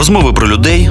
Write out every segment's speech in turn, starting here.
Розмови про людей,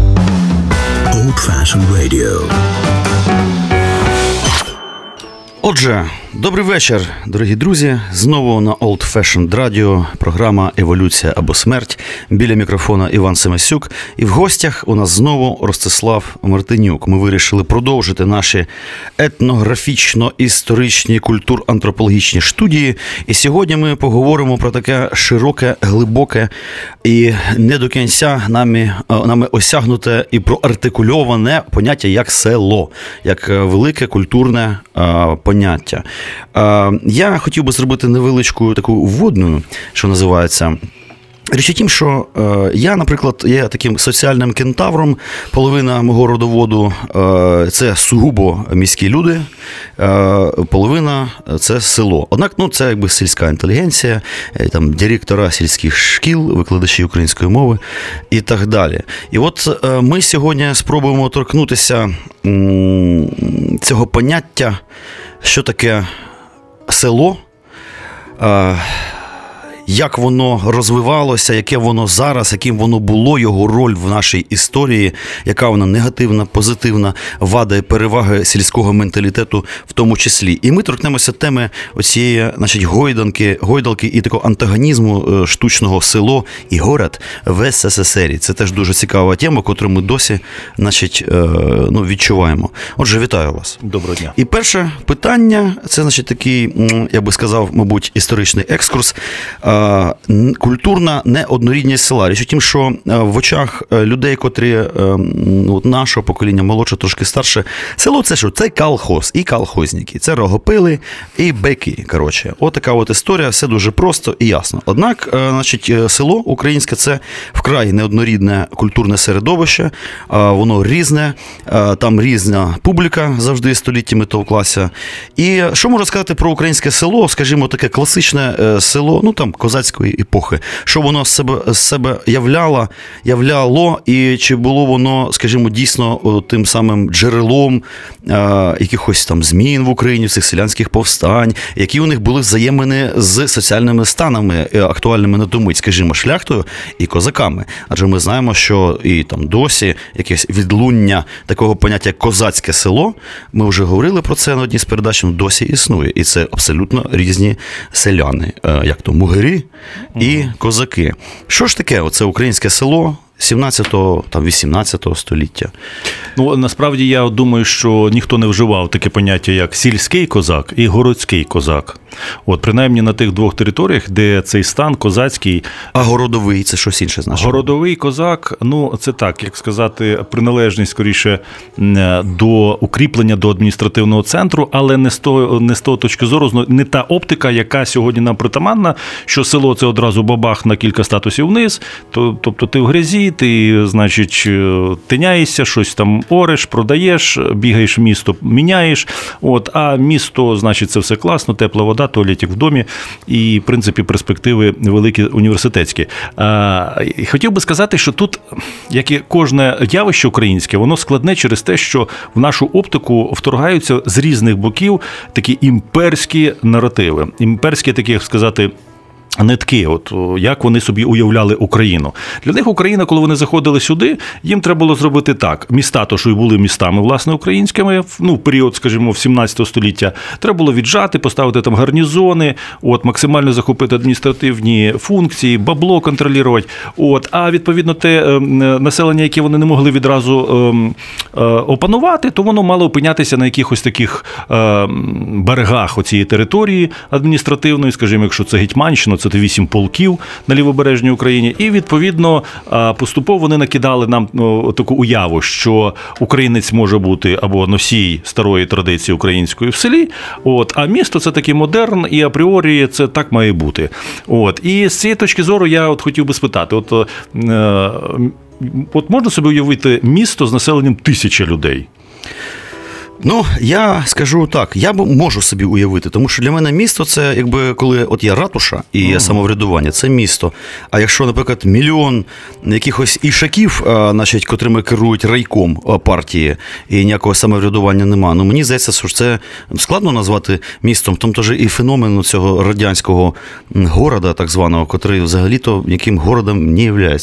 Old Fashioned Radio. Отже, добрий вечір, дорогі друзі. Знову на Old Fashioned Radio програма Еволюція або смерть. Біля мікрофона Іван Семесюк. І в гостях у нас знову Ростислав Мартинюк. Ми вирішили продовжити наші етнографічно-історичні культур-антропологічні студії. І сьогодні ми поговоримо про таке широке, глибоке і не до кінця нами, нами осягнуте і проартикульоване поняття як село, як велике культурне поняття. Я хотів би зробити невеличку таку вводну, що називається. Річ у тім, що е, я, наприклад, є таким соціальним кентавром. Половина мого родоводу е, це сугубо міські люди, е, половина це село. Однак, ну це якби сільська інтелігенція, е, там директора сільських шкіл, викладачі української мови і так далі. І от е, ми сьогодні спробуємо торкнутися цього поняття, що таке село. Е, як воно розвивалося, яке воно зараз, яким воно було, його роль в нашій історії, яка вона негативна, позитивна, вада і переваги сільського менталітету, в тому числі. І ми торкнемося теми оцієї, значить, гойданки, гойдалки і такого антагонізму штучного село і город в СССР. Це теж дуже цікава тема, яку ми досі, значить, ну, відчуваємо. Отже, вітаю вас. Доброго дня. І перше питання це, значить, такий, я би сказав, мабуть, історичний екскурс культурна неоднорідність села. Річ у тім, що в очах людей, котрі ну, нашого покоління, молодше, трошки старше, село це що? Це колхоз і колхозники, це рогопили і беки. Коротше, отака от історія, все дуже просто і ясно. Однак, значить, село українське це вкрай неоднорідне культурне середовище, воно різне, там різна публіка завжди століттями товклася. І що можна сказати про українське село, скажімо, таке класичне село, ну там козацької епохи, що воно з себе з себе являло, являло, і чи було воно, скажімо, дійсно тим самим джерелом а, якихось там змін в Україні, цих селянських повстань, які у них були взаємини з соціальними станами е, актуальними на ту мить, скажімо, шляхтою і козаками. Адже ми знаємо, що і там досі якесь відлуння такого поняття як козацьке село. Ми вже говорили про це на одній з передач, досі існує, і це абсолютно різні селяни, е, як то мугирі і козаки. Що ж таке? Оце українське село 17-го, там 18-го століття. Ну насправді я думаю, що ніхто не вживав таке поняття, як сільський козак і городський козак. От, принаймні на тих двох територіях, де цей стан козацький. А городовий це щось інше значить? Городовий козак, ну це так, як сказати, приналежність скоріше до укріплення до адміністративного центру, але не з того, не з того точки зору, не та оптика, яка сьогодні нам притаманна, що село це одразу бабах на кілька статусів вниз. Тобто ти в грязі, ти, значить, тиняєшся, щось там ореш, продаєш, бігаєш в місто, міняєш. От, А місто, значить, це все класно, тепла вода, туалетик в домі, і, в принципі, перспективи великі університетські. А, Хотів би сказати, що тут, як і кожне явище українське, воно складне через те, що в нашу оптику вторгаються з різних боків такі імперські наративи. Імперські, такі, сказати, Нитки, от як вони собі уявляли Україну для них Україна, коли вони заходили сюди, їм треба було зробити так: міста, то що й були містами, власне, українськими, ну період, скажімо, в 17 століття, треба було віджати, поставити там гарнізони, от максимально захопити адміністративні функції, бабло контролювати. От, а відповідно, те е, населення, яке вони не могли відразу е, е, опанувати, то воно мало опинятися на якихось таких е, берегах оцієї території адміністративної, скажімо, якщо це Гетьманщина, це вісім полків на лівобережній Україні, і відповідно поступово вони накидали нам ну, таку уяву, що українець може бути або носій старої традиції української в селі. От, а місто це такий модерн, і апріорі це так має бути. От і з цієї точки зору я от хотів би спитати: от. Е, от можна собі уявити місто з населенням тисяча людей. Ну, я скажу так, я можу собі уявити, тому що для мене місто це якби коли от є ратуша і є самоврядування, це місто. А якщо, наприклад, мільйон якихось ішаків, значить, котрими керують райком партії, і ніякого самоврядування нема, ну мені здається, що це складно назвати містом, тому теж і феномен цього радянського города, так званого, котрий взагалі-то яким городом не є.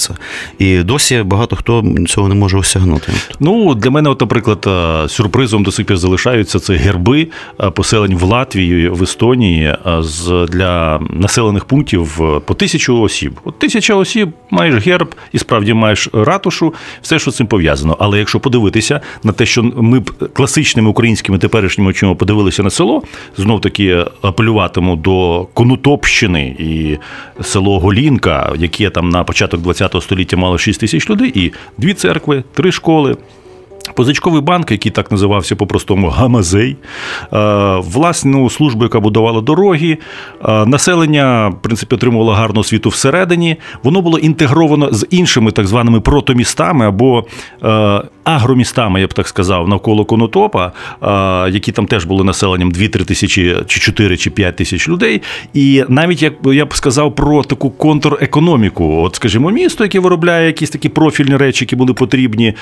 І досі багато хто цього не може осягнути. Ну, для мене, от, наприклад, сюрпризом до пір залишаються це герби поселень в Латвії, в Естонії з для населених пунктів по тисячу осіб. От тисяча осіб маєш герб і справді маєш ратушу, все, що з цим пов'язано. Але якщо подивитися на те, що ми б класичними українськими теперішніми очима подивилися на село, знов таки апелюватиму до Конутопщини і село Голінка, яке там на початок ХХ століття мало 6 тисяч людей, і дві церкви, три школи. Позичковий банк, який так називався по-простому Гамазей, е, власну службу, яка будувала дороги, е, населення, в принципі, отримувало гарну освіту всередині. Воно було інтегровано з іншими так званими протомістами або е, агромістами, я б так сказав, навколо Конотопа, які там теж були населенням 2-3 тисячі, чи 4 чи 5 тисяч людей. І навіть як я б сказав про таку контрэкономіку, от, скажімо, місто, яке виробляє якісь такі профільні речі, які були потрібні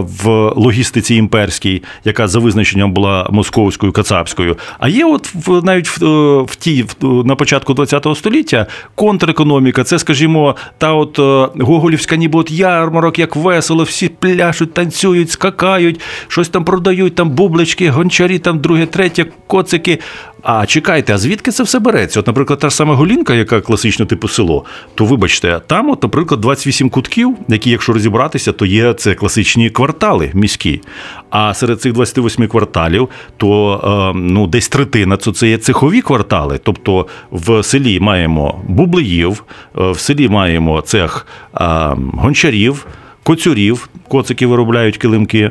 в логістиці імперській, яка за визначенням була московською кацапською. А є, от в навіть в, е, в ті в, на початку ХХ століття контрэкономіка, це, скажімо, та от е, Гоголівська, ніби от ярмарок, як весело, всі пляшуть, танцюють, скакають, щось там продають, там бублички, гончарі, там друге, третє, коцики. А чекайте, а звідки це все береться? От, наприклад, та ж сама Голінка, яка класично типу село, то вибачте, там, от, наприклад, 28 кутків, які, якщо розібратися, то є це класичні квартали міські. А серед цих 28 кварталів, то е, ну, десь третина це є цехові квартали. Тобто в селі маємо бублеїв, е, в селі маємо цех е, гончарів коцюрів, коцики виробляють килимки.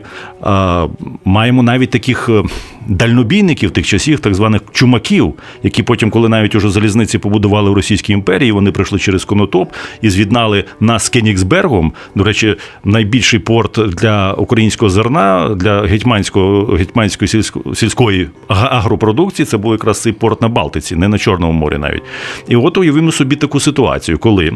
Маємо навіть таких е, дальнобійників тих часів, так званих чумаків, які потім, коли навіть уже залізниці побудували в Російській імперії, вони прийшли через Конотоп і з'єднали нас з Кенігсбергом. До речі, найбільший порт для українського зерна, для гетьманського гетьманської сільсько, сільської агропродукції це був якраз цей порт на Балтиці, не на Чорному морі навіть. І от уявимо собі таку ситуацію, коли.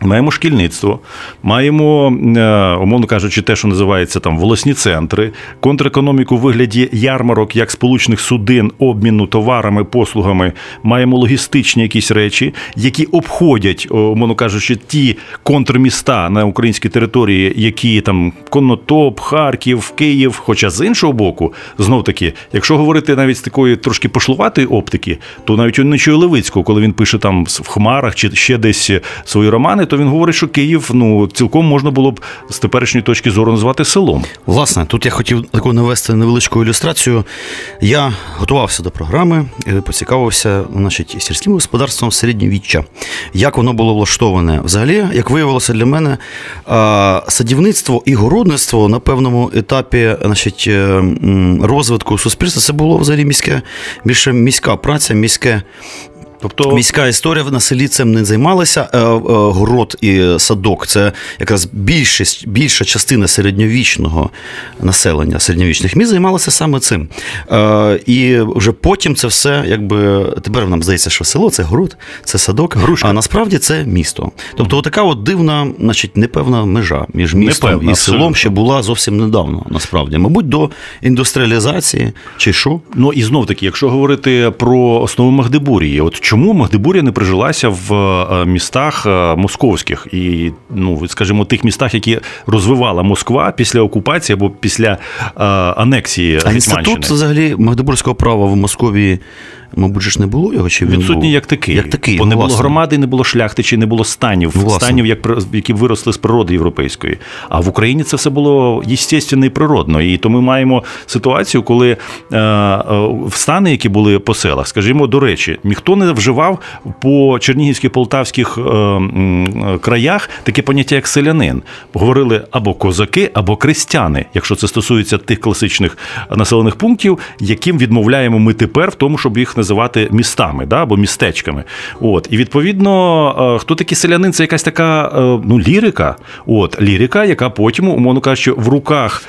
Маємо шкільництво, маємо, е, умовно кажучи, те, що називається там волосні центри, контрэкономіку в вигляді ярмарок, як сполучних судин, обміну товарами, послугами, маємо логістичні якісь речі, які обходять, умовно кажучи, ті контрміста на українській території, які там Конотоп, Харків, Київ. Хоча з іншого боку, знов таки, якщо говорити навіть з такої трошки пошлуватої оптики, то навіть у Нечої Левицького, коли він пише там в хмарах чи ще десь свої романи то він говорить, що Київ ну цілком можна було б з теперішньої точки зору назвати селом. Власне, тут я хотів таку навести невеличку ілюстрацію. Я готувався до програми, поцікавився, значить, сільським господарством середньовіччя. Як воно було влаштоване? Взагалі, як виявилося для мене, садівництво і городництво на певному етапі, значить, е, розвитку суспільства це було взагалі міське, більше міська праця, міське Тобто міська історія на селі цим не займалася. Е, е, город і садок це якраз більшість, більша частина середньовічного населення середньовічних міст займалася саме цим. Е, і вже потім це все, якби тепер нам здається, що село це город, це садок, Грушка. а насправді це місто. Тобто, така от дивна, значить, непевна межа між містом Непевна, і селом ще була зовсім недавно. Насправді, мабуть, до індустріалізації чи що. Ну і знов таки, якщо говорити про основу Магдебурії, от чому Магдебурія не прижилася в е, містах е, московських? І, ну скажімо, тих містах, які розвивала Москва після окупації або після е, анексії А інститут взагалі Магдебурзького права в Московії мабуть, ж не було його, чи він відсутній був? як такий. Як такий, Бо ну, не власне. було громади, не було шляхтичі, не було станів, ну, станів, як які виросли з природи європейської. А в Україні це все було естественно і природно. І то ми маємо ситуацію, коли е, е, стани, які були по селах, скажімо, до речі, ніхто не вживав по чернігівських полтавських е, краях таке поняття, як селянин. Говорили або козаки, або крестяни, якщо це стосується тих класичних населених пунктів, яким відмовляємо ми тепер в тому, щоб їх називати містами да, або містечками. От. І відповідно, хто такий селянин, це якась така ну, лірика. От, Лірика, яка потім, умовно кажучи, в руках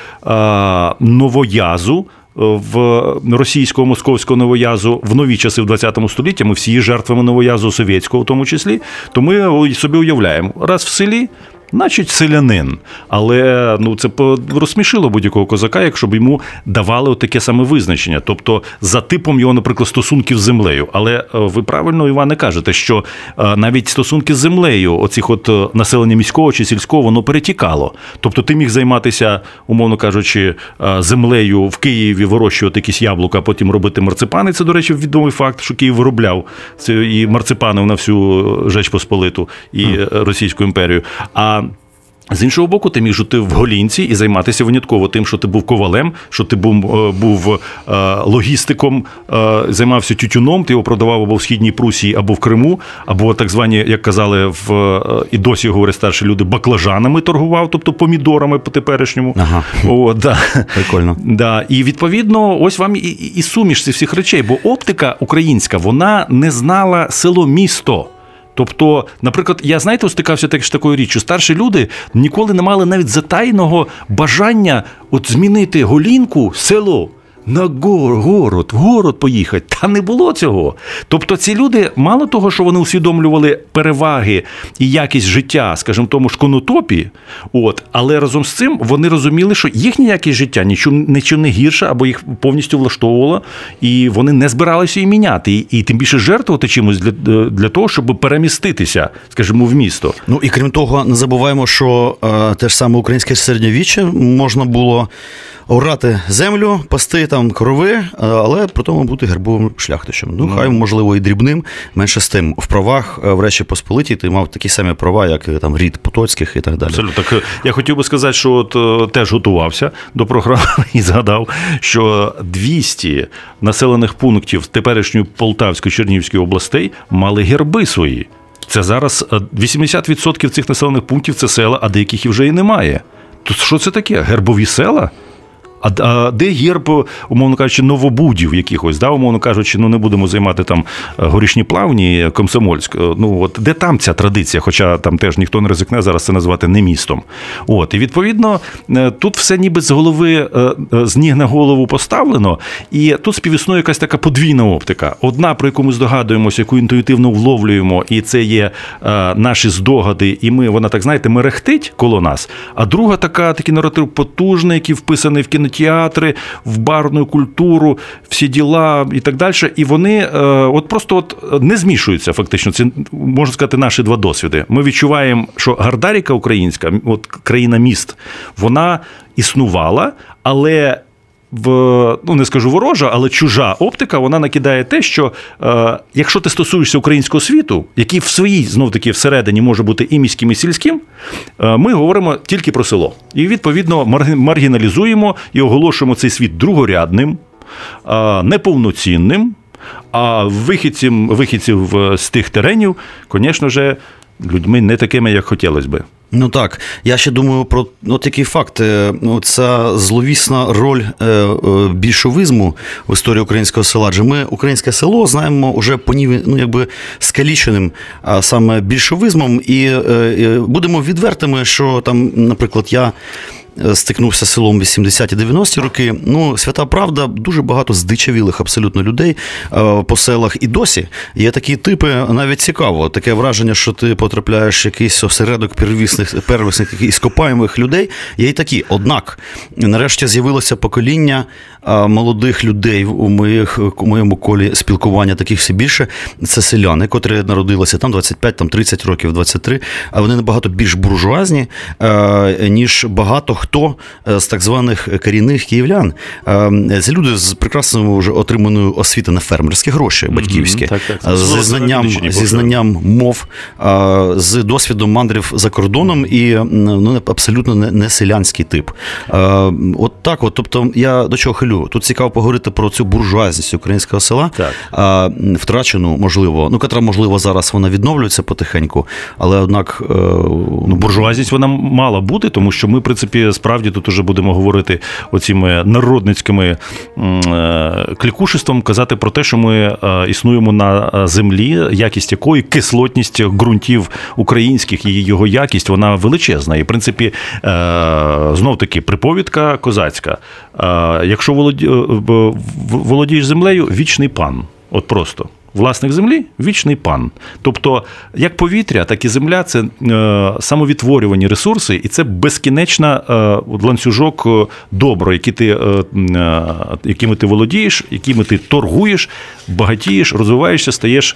новоязу в російського московського новоязу в нові часи в 20 столітті. Ми всі є жертвами новоязу совєтського, в тому числі. То ми собі уявляємо, раз в селі Значить, селянин. Але ну це розсмішило будь-якого козака, якщо б йому давали таке саме визначення. Тобто за типом його, наприклад, стосунків з землею. Але е, ви правильно, Іване, кажете, що е, навіть стосунки з землею, оцих от е, населення міського чи сільського, воно перетікало. Тобто ти міг займатися, умовно кажучи, землею в Києві, вирощувати якісь яблука, а потім робити марципани. Це, до речі, відомий факт, що Київ виробляв це і марципанів на всю Жеч Посполиту і Російську імперію. А з іншого боку, ти міг жити в голінці і займатися винятково тим, що ти був ковалем, що ти був е, був е, логістиком, е, займався тютюном, ти його продавав або в східній Прусії, або в Криму, або так звані, як казали, в і досі говорять старші люди, баклажанами торгував, тобто помідорами по теперішньому. Ага. О, да. Прикольно. Да. І відповідно, ось вам і, і суміш цих всіх речей, бо оптика українська вона не знала село місто. Тобто, наприклад, я знаєте, стикався так з такою річчю. Старші люди ніколи не мали навіть затайного бажання от змінити голінку село на город, в город поїхати. Та не було цього. Тобто ці люди, мало того, що вони усвідомлювали переваги і якість життя, скажімо, тому ж конотопі, от, але разом з цим вони розуміли, що їхня якість життя нічого, нічого не гірше, або їх повністю влаштовувало, і вони не збиралися її міняти. І, і тим більше жертвувати чимось для для того, щоб переміститися, скажімо, в місто. Ну і крім того, не забуваємо, що е, те ж саме українське середньовіччя можна було орати землю, пасти там корови, е, але при тому бути гербовим шляхтичем. Ну, хай, можливо, і дрібним, менше з тим. В правах е, в Речі Посполиті ти мав такі самі права, як там рід Потоцьких і так далі. Абсолютно. Так я хотів би сказати, що от е, теж готувався до програми і згадав, що 200 населених пунктів теперішньої Полтавської Чернігівської областей мали герби свої. Це зараз 80% цих населених пунктів це села, а деяких і вже і немає. Тут що це таке? Гербові села? А, а де герб, умовно кажучи, новобудів якихось, да, умовно кажучи, ну не будемо займати там е, горішні плавні, Комсомольськ. Е, ну от де там ця традиція, хоча там теж ніхто не ризикне зараз це назвати не містом. От, і відповідно е, тут все ніби з голови, з ніг на голову поставлено, і тут співіснує якась така подвійна оптика. Одна, про яку ми здогадуємося, яку інтуїтивно вловлюємо, і це є наші здогади, і ми, вона так знаєте, мерехтить коло нас. А друга така, такий наратив потужний, який вписаний в кінотеатр, театри, в барну культуру, всі діла і так далі. І вони е, от просто от не змішуються, фактично. Це можна сказати наші два досвіди. Ми відчуваємо, що Гардаріка українська, от країна міст, вона існувала, але в ну не скажу ворожа, але чужа оптика вона накидає те, що е, якщо ти стосуєшся українського світу, який в своїй знов таки всередині може бути і міським, і сільським, е, ми говоримо тільки про село. І відповідно маргіналізуємо і оголошуємо цей світ другорядним, е, неповноцінним. А вихідців, вихідців з тих теренів, звісно ж, людьми не такими, як хотілося би. Ну так, я ще думаю про ну, такий факт. Е, ну, Ця зловісна роль е, е, більшовизму в історії українського села. Адже ми українське село знаємо вже по ну, якби скаліченим а саме більшовизмом, і будемо відвертими, що там, наприклад, я стикнувся з селом 80-ті 90-ті роки. Ну, свята правда, дуже багато здичавілих абсолютно людей е, по селах. І досі є такі типи, навіть цікаво. Таке враження, що ти потрапляєш в якийсь осередок первісних первісних іскопаємих людей. Є й такі. Однак, нарешті з'явилося покоління е, молодих людей у моїх у моєму колі спілкування, таких все більше. Це селяни, котрі народилися там 25, там 30 років, 23, а вони набагато більш буржуазні, ніж багато хто хто е, з так званих корінних київлян. Е, це люди з прекрасною вже отриманою освітою на фермерські гроші, батьківські, mm-hmm. так, так. зі знанням зі знанням мов, з досвідом мандрів за кордоном і ну, абсолютно не, не селянський тип. От так, от, тобто, я до чого хилю. Тут цікаво поговорити про цю буржуазність українського села, так. втрачену, можливо, ну котра, можливо, зараз вона відновлюється потихеньку, але однак е, ну, буржуазність вона мала бути, тому що ми, в принципі, справді тут уже будемо говорити оціми народницькими е, клікушеством, казати про те, що ми існуємо на землі, якість якої кислотність ґрунтів українських і його якість вона величезна. І в принципі, знов таки приповідка козацька. Якщо володієш землею, вічний пан. От просто власник землі вічний пан. Тобто, як повітря, так і земля це е, самовідтворювані ресурси, і це безкінечна е, ланцюжок е, добро, які ти, якими ти володієш, якими ти торгуєш, багатієш, розвиваєшся, стаєш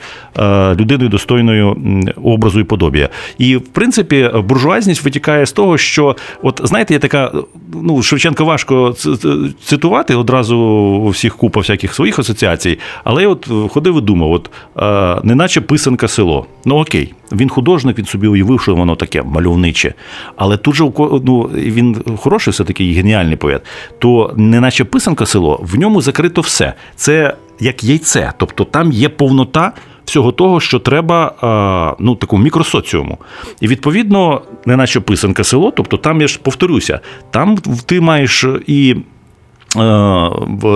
людиною достойною образу і подобія. І в принципі, буржуазність витікає з того, що, от знаєте, є така, ну Шевченка важко цитувати одразу у всіх купа всяких своїх асоціацій, але от ходив і думав от е, неначе писанка село. Ну окей, він художник, він собі уявив, що воно таке мальовниче. Але тут же ну, він хороший, все таки геніальний поет. То неначе писанка село, в ньому закрито все. Це як яйце, тобто там є повнота. Всього того, що треба е, ну, такому мікросоціуму. І відповідно, неначе писанка село, тобто там я ж повторюся, там ти маєш і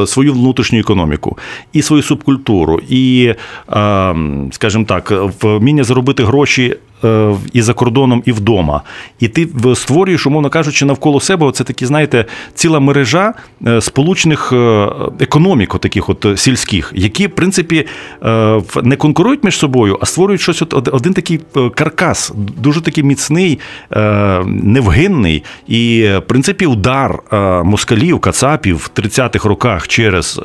свою внутрішню економіку, і свою субкультуру, і, е, скажімо так, вміння заробити гроші Е, і за кордоном, і вдома. І ти створюєш, умовно кажучи, навколо себе це такі, знаєте, ціла мережа е, сполучених е, економік, таких от сільських, які, в принципі, не конкурують між собою, а створюють щось от один такий каркас, дуже такий міцний, невгинний. І, в принципі, удар москалів, кацапів в 30-х роках через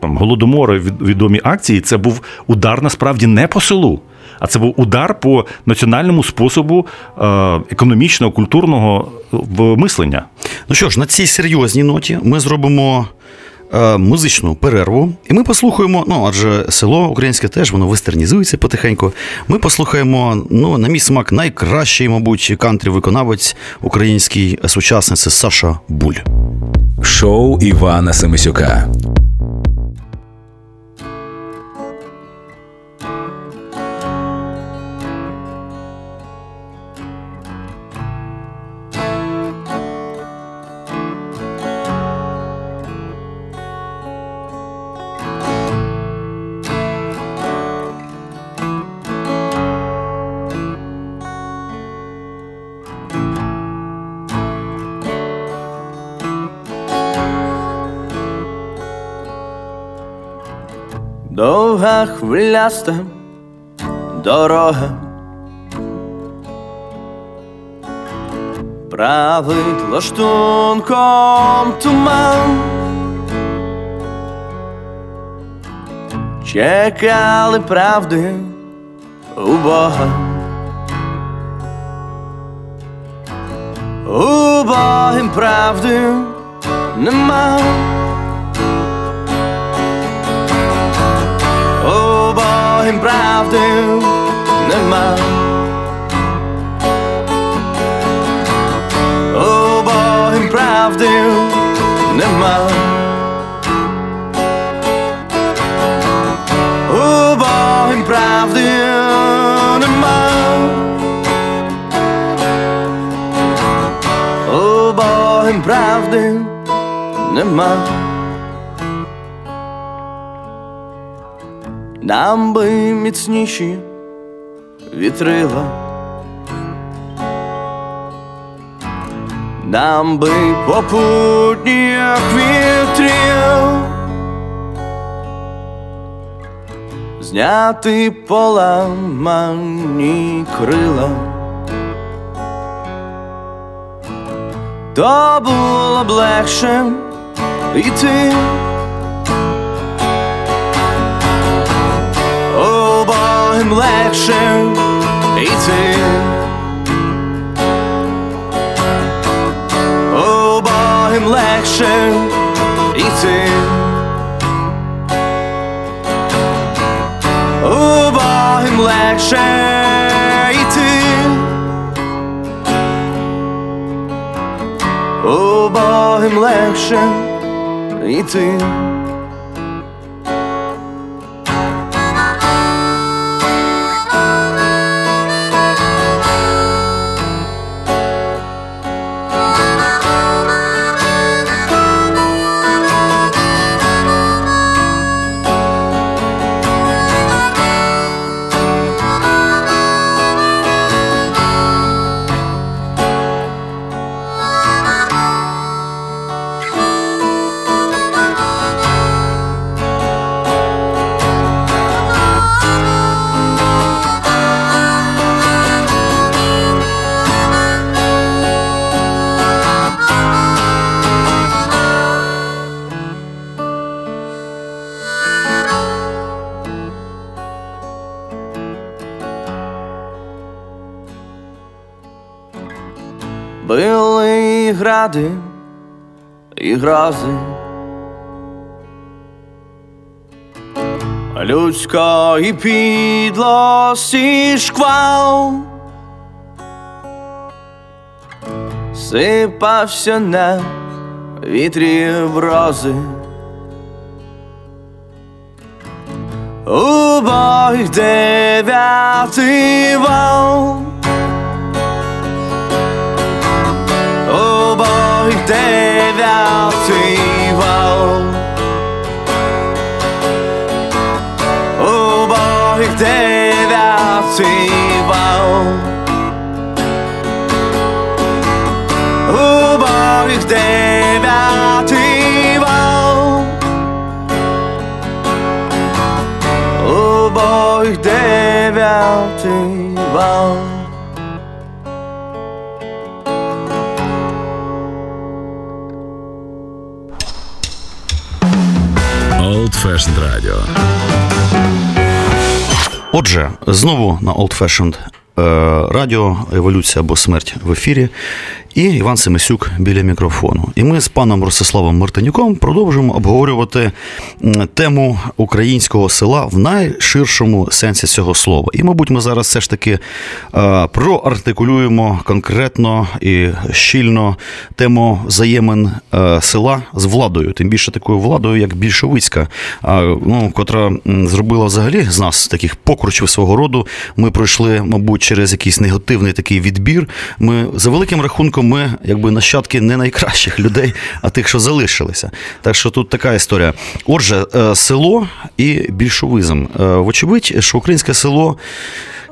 там, голодомори відомі акції, це був удар насправді не по селу а це був удар по національному способу е, економічного, культурного е, мислення. Ну що ж, на цій серйозній ноті ми зробимо. Е, музичну перерву, і ми послухаємо. Ну, адже село українське теж воно вестернізується потихеньку. Ми послухаємо, ну, на мій смак, найкращий, мабуть, кантрі-виконавець український сучасний це Саша Буль. Шоу Івана Семисюка. Довга хвиляста дорога, править лаштунком туман, чекали правди у Бога. У Богім правди нема. Богим правди нема. О, Богим правди нема. О, Богим правди нема. О, Богим правди нема. Нам би міцніші вітрила, нам би попутніх вітрів, зняти поламані крила. То було б легше йти. Легше йти. Обогим легше йти. Обогим легше йти. Обогим легше йти. І гради, і грози. Людської підлості шквал сипався на вітрі брози. У бой дев'ятий вал бой дев'ятий вал У бой дев'ятий вал У бой дев'ятий вал У бой дев'ятий вал Fashioned Radio. Отже, знову на Old Fashioned е, радіо Еволюція або смерть в ефірі. І Іван Семисюк біля мікрофону. І ми з паном Ростиславом Мартинюком продовжуємо обговорювати тему українського села в найширшому сенсі цього слова. І, мабуть, ми зараз все ж таки е, проартикулюємо конкретно і щільно тему взаємин е, села з владою, тим більше такою владою, як більшовицька, ну, котра зробила взагалі з нас таких покручів свого роду. Ми пройшли, мабуть, через якийсь негативний такий відбір. Ми за великим рахунком ми якби нащадки не найкращих людей, а тих, що залишилися. Так що тут така історія. Отже, е, село і більшовизм. Е, Вочевидь, що українське село.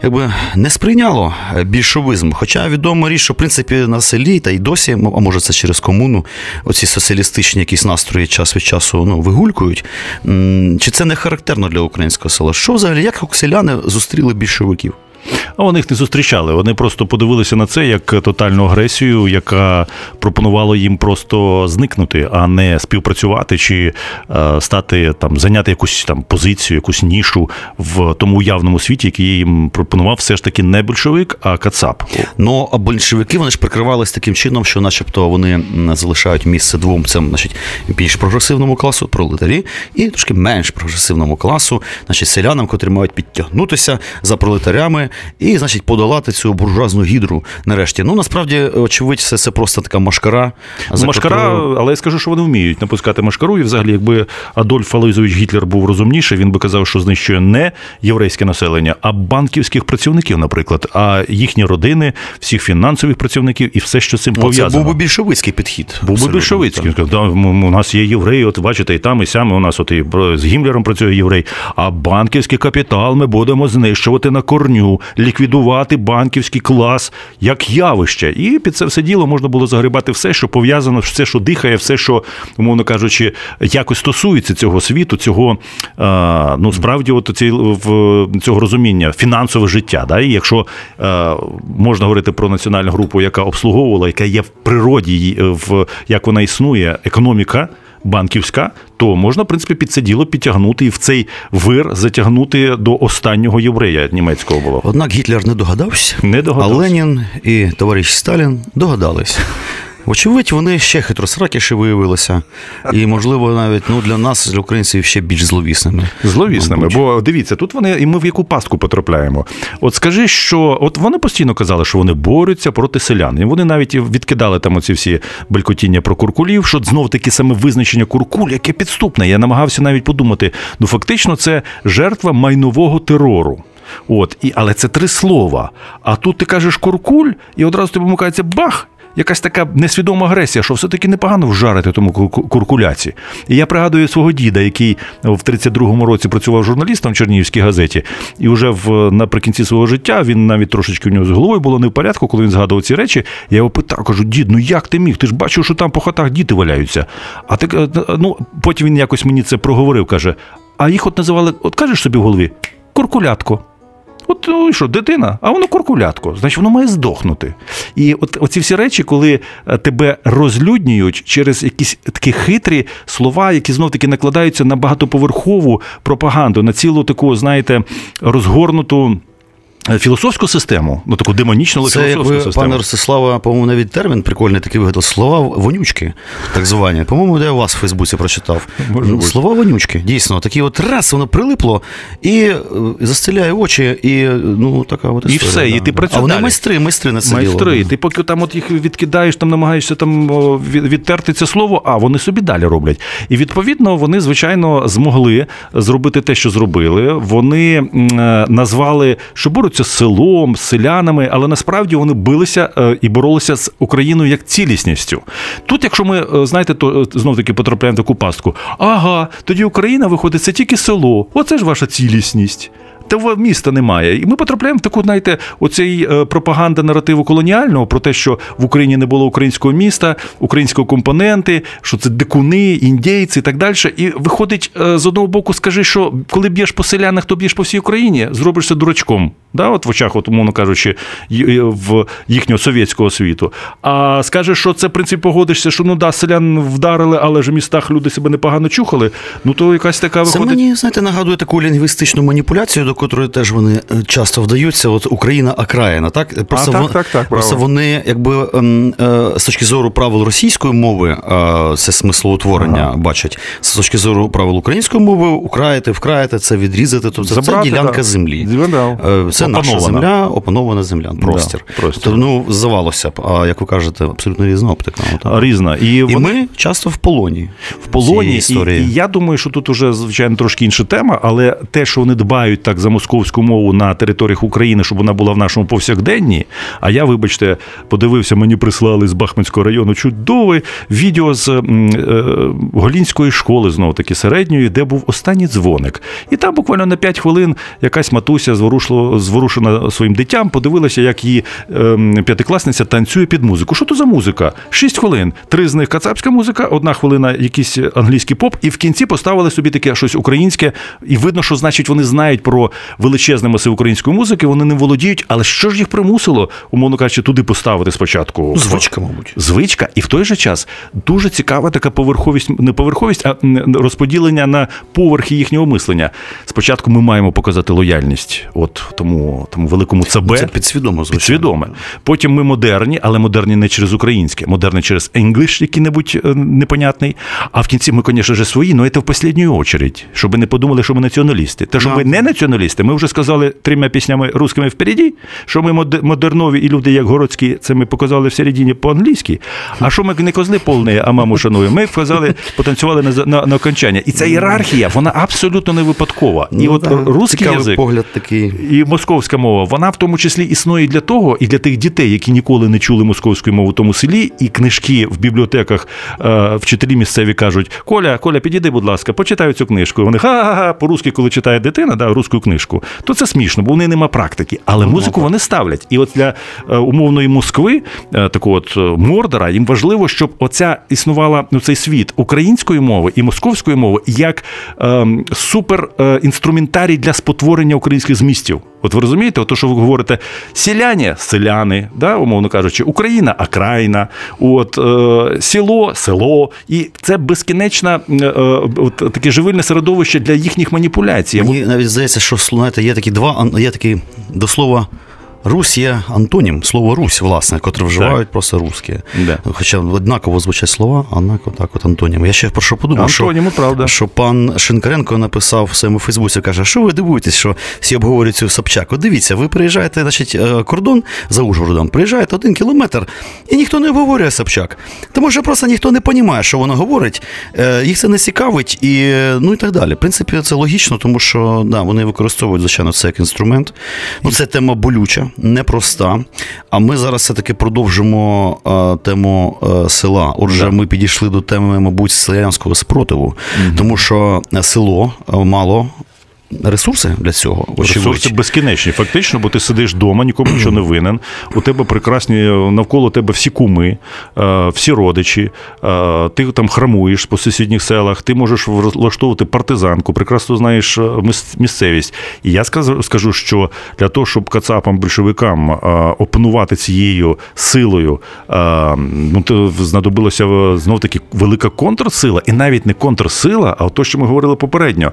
Якби не сприйняло більшовизм. Хоча відомо річ, що в принципі на селі та й досі, а може це через комуну, оці соціалістичні якісь настрої час від часу ну, вигулькують. Чи це не характерно для українського села? Що взагалі, як селяни зустріли більшовиків? А вони їх не зустрічали. Вони просто подивилися на це як тотальну агресію, яка пропонувала їм просто зникнути, а не співпрацювати чи е, стати там, зайняти якусь там позицію, якусь нішу в тому уявному світі, який їм пропонував все ж таки не більшовик, а Кацап. Ну, а большевики вони ж прикривались таким чином, що, начебто, вони залишають місце двом цим, значить, більш прогресивному класу, пролетарі, і трошки менш прогресивному класу, значить, селянам, котрі мають підтягнутися за пролетарями і, значить, подолати цю буржуазну гідру нарешті. Ну, насправді, очевидь, все це просто така машкара. за Машкара, котрою- але я скажу, що вони вміють напускати машкару. І взагалі, якби Адольф Алойзович Гітлер був розумніший, він би казав, що знищує не єврейське населення, а банківських працівників, наприклад, а їхні родини, всіх фінансових працівників і все, що з цим Ну, це пов'язано. був би більшовицький підхід. Був би більшовицький. Він сказав, да, у нас є євреї, от бачите, і там, і сями у нас от і з Гімлером працює єврей. А банківський капітал ми будемо знищувати на корню, ліквідувати банківський клас як явище. І під це все діло можна було загрібати все, що пов'язано, все, що дихає, все, що, умовно кажучи, якось стосується цього світу, цього ну справді, от ці, цього розуміння, фінансове життя. Да? І якщо можна говорити про національну групу, яка обслуговувала, яка є в природі, е, в як вона існує, економіка. Банківська, то можна, в принципі, під це діло підтягнути і в цей вир затягнути до останнього єврея німецького було. Однак Гітлер не догадався, Не догадався. а Ленін і товариш Сталін догадались. Вочевидь, вони ще хитросракіші виявилися, і, можливо, навіть ну, для нас, для українців, ще більш зловісними. Зловісними, Мабуть. бо дивіться, тут вони і ми в яку пастку потрапляємо. От скажи, що от вони постійно казали, що вони борються проти селян. І вони навіть відкидали там оці всі белькотіння про куркулів, що знов таки саме визначення куркуль, яке підступне. Я намагався навіть подумати. Ну фактично, це жертва майнового терору. От, і, але це три слова. А тут ти кажеш куркуль, і одразу тобі вмикається бах. Якась така несвідома агресія, що все-таки непогано вжарити тому кур- куркуляці. І я пригадую свого діда, який в 32-му році працював журналістом в Чернігівській газеті, і вже в наприкінці свого життя він навіть трошечки в нього з головою було не в порядку, коли він згадував ці речі. Я його питав, кажу, дід, ну як ти міг? Ти ж бачив, що там по хатах діти валяються. А ти е, ну потім він якось мені це проговорив, каже: а їх от називали, от кажеш собі в голові, куркулятко. От ну, що, дитина, а воно куркулятко, значить воно має здохнути. І от оці всі речі, коли е, тебе розлюднюють через якісь такі хитрі слова, які знов таки накладаються на багатоповерхову пропаганду, на цілу таку, знаєте, розгорнуту. Е, філософську систему, ну таку демонічну, але Це філософську систему. пане Ростислава, по-моєму, навіть термін прикольний такий вигадав. Слова вонючки, так звані. По-моєму, де я у вас в Фейсбуці прочитав. Може Ну, бути. Слова вонючки, дійсно. Такі от раз воно прилипло і е, застеляє очі, і ну така от І історія. все, і да. ти працюєш А вони далі. майстри, майстри на це Майстри, діло. ти поки там от їх відкидаєш, там намагаєшся там відтерти це слово, а вони собі далі роблять. І відповідно вони, звичайно, змогли зробити те, що зробили. Вони е, назвали, що борються з селом, з селянами, але насправді вони билися е, і боролися з Україною як цілісністю. Тут, якщо ми е, знаєте, то знов таки потрапляємо в таку пастку. Ага, тоді Україна виходить, це тільки село. Оце ж ваша цілісність. Того міста немає. І ми потрапляємо в таку, знаєте, оцей е, пропаганда наративу колоніального про те, що в Україні не було українського міста, українського компоненти, що це дикуни, індійці і так далі. І виходить, е, з одного боку, скажи, що коли б'єш по селянах, то б'єш по всій Україні, зробишся дурачком. Да, от в очах, от, умовно кажучи, й- в їхнього совєтського світу. А скажеш, що це в принципі погодишся, що ну да, селян вдарили, але ж в містах люди себе непогано чухали. Ну то якась така Це виходить. мені, знаєте, нагадує таку лінгвістичну маніпуляцію, до котрої теж вони е, часто вдаються. От Україна окраїна, так? Просто, так, вон- так, так, просто право. вони, якби ем, е, з точки зору правил російської мови, е, це смислоутворення бачать. З точки зору правил української мови, україти, вкраїти, це відрізати. Тобто Забрати, це ділянка да. землі. Да. Е, Це наша земля, опанована земля, простір. простір. Тобто, ну, здавалося б, а як ви кажете, абсолютно різна оптика. Різна. І, І вони... ми часто в полоні. в полоні. цієї І, і я думаю, що тут уже звичайно трошки інша тема, але те, що вони дбають так за московську мову на територіях України, щоб вона була в нашому повсякденні. А я, вибачте, подивився, мені прислали з Бахмутського району чудове відео з е, Голінської школи, знову таки середньої, де був останній дзвоник. І там буквально на 5 хвилин якась матуся зворушила, зворушена своїм дитям, подивилася, як її ем, п'ятикласниця танцює під музику. Що то за музика? 6 хвилин. Три з них кацапська музика, одна хвилина якийсь англійський поп, і в кінці поставили собі таке щось українське. І видно, що значить вони знають про величезний масив української музики, вони не володіють. Але що ж їх примусило, умовно кажучи, туди поставити спочатку? Звичка, мабуть. звичка, і в той же час дуже цікава така поверховість, не поверховість, а розподілення на поверхи їхнього мислення. Спочатку ми маємо показати лояльність, от тому, тому великому ЦБ. Це підсвідомо, звичайно. Підсвідоме. Потім ми модерні, але модерні не через українське, модерні через English, який-небудь е, непонятний. А в кінці ми, звісно свої, але це в останню очередь, щоб не подумали, що ми націоналісти. Те, що ми не націоналісти, ми вже сказали трьома піснями русскими впереді, що ми модернові і люди, як городські, це ми показали в середині по-англійськи. А що ми не козли повні, а маму шануємо, ми сказали, потанцювали на, на, на окончання. І ця ієрархія, вона абсолютно не випадкова. і Ну, от да. русський язик, погляд такий. і московська мова, вона в тому числі існує для того, і для тих дітей, які ніколи не чули московської мови в тому селі, і книжки в бібліотеках е, вчителі місцеві кажуть: Коля, Коля, підійди, будь ласка, почитай цю книжку. Вони ха-ха-ха, по-русски, коли читає дитина, да, руську книжку, то це смішно, бо в неї нема практики. Але музику вони ставлять. І от для е, умовної Москви, е, такого от е, Мордора, їм важливо, щоб оця існувала ну, цей світ української мови і московської мови як ем, супер е, інструментарій для спотворення українських змістів. От ви розумієте, от то, що ви говорите, селяні, селяни, да, умовно кажучи, Україна, окраїна, от е, село, село, і це безкінечне е, от, таке живильне середовище для їхніх маніпуляцій. Мені навіть здається, що знаєте, є такі два, є такі до слова. Русь є антонім, слово Русь, власне, котре вживають просто русські. Да. Хоча однаково звучать слова, а однаково так от антонім. Я ще про що подумав, Антоніми, що, правда. що пан Шинкаренко написав в своєму Фейсбуці, каже, що ви дивуєтесь, що всі обговорюють цю Собчак. От дивіться, ви приїжджаєте, значить, е, кордон за Ужгородом, приїжджаєте один кілометр, і ніхто не обговорює Собчак. Тому що просто ніхто не розуміє, що вона говорить, е, їх це не цікавить, і, ну і так далі. В принципі, це логічно, тому що да, вони використовують, звичайно, це як інструмент. Ну, це тема болюча, непроста. А ми зараз все-таки продовжимо е, тему е, села. Отже, ми підійшли до теми, мабуть, селянського спротиву, тому що село е, мало. Ресурси для цього, Ресурси безкінечні, фактично, бо ти сидиш вдома, нікому нічого не винен. У тебе прекрасні навколо тебе всі куми, е, всі родичі. е, Ти там храмуєш по сусідніх селах, ти можеш влаштовувати партизанку, прекрасно знаєш е, місцевість. І я скажу, що для того, щоб кацапам, большевикам е, опанувати цією силою, ну то знадобилося знов таки велика контрсила, і навіть не контрсила, а то, що ми говорили попередньо,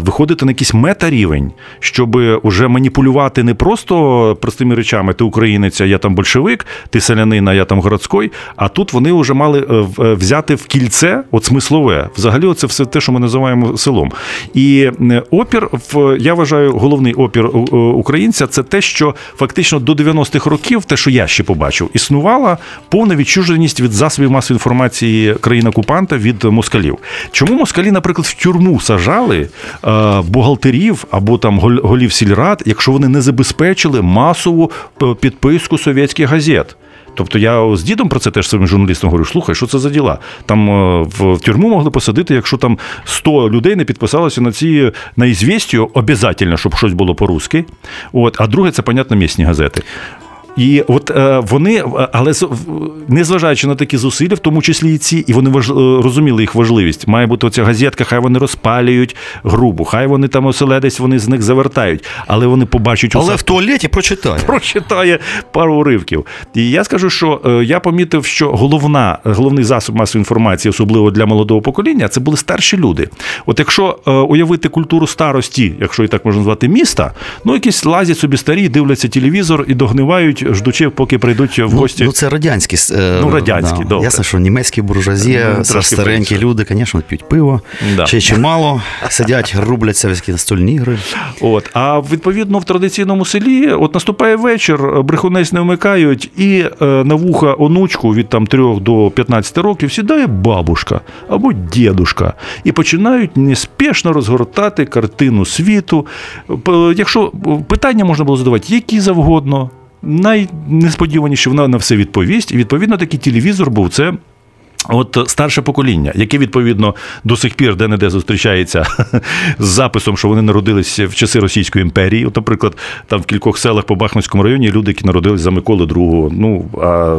виходити на якийсь метарівень, щоб уже маніпулювати не просто простими речами, ти українець, а я там большевик, ти селянин, а я там городський. А тут вони вже мали е, е, взяти в кільце от смислове. Взагалі, це все те, що ми називаємо селом. І опір, в я вважаю, головний опір е, українця це те, що фактично до 90-х років, те, що я ще побачив, існувала повна відчуженість від засобів масової інформації країн-окупанта від москалів. Чому москалі, наприклад, в тюрму сажали е, бухгалтерів або там голів сільрад, якщо вони не забезпечили масову е, підписку совєтських газет? Тобто я з дідом про це теж своїм журналістом говорю: слухай, що це за діла? Там е, в тюрму могли посадити, якщо там 100 людей не підписалося на ці на ізвістю, обов'язково, щоб щось було по-русски. От, а друге, це, понятно, місні газети. І от е, вони, е, але незважаючи на такі зусилля, в тому числі і ці, і вони важ, е, розуміли їх важливість. Має бути оця газетка, хай вони розпалюють грубу, хай вони там оселедись, вони з них завертають, але вони побачать Але усе в туалеті прочитає. прочитає пару уривків. І я скажу, що е, я помітив, що головна, головний засоб масової інформації, особливо для молодого покоління, це були старші люди. От якщо е, уявити культуру старості, якщо і так можна назвати, міста, ну якісь лазять собі старі, дивляться телевізор і догнивають, ждучи, поки прийдуть в Ну, гості. ну це радянські. е, Ну, радянські, добре. Ясно, що німецькі буржуазія, Ну, старенькі по-іншому. люди, звісно, п'ють пиво, Да. ще чимало, сидять, рубляться в настольні ігри. От, а відповідно в традиційному селі, от наступає вечір, брехунець не вмикають, і е, на вуха онучку від там 3 до 15 років сідає бабушка або дідушка, і починають неспішно розгортати картину світу. Якщо питання можна було задавати, які завгодно. Найнесподіваніше вона на все відповість, і відповідно такий телевізор був це. От старше покоління, яке відповідно до сих пір де-не-де зустрічається з записом, що вони народилися в часи Російської імперії. От, наприклад, там в кількох селах по Бахмутському районі люди, які народились за Миколи II, ну а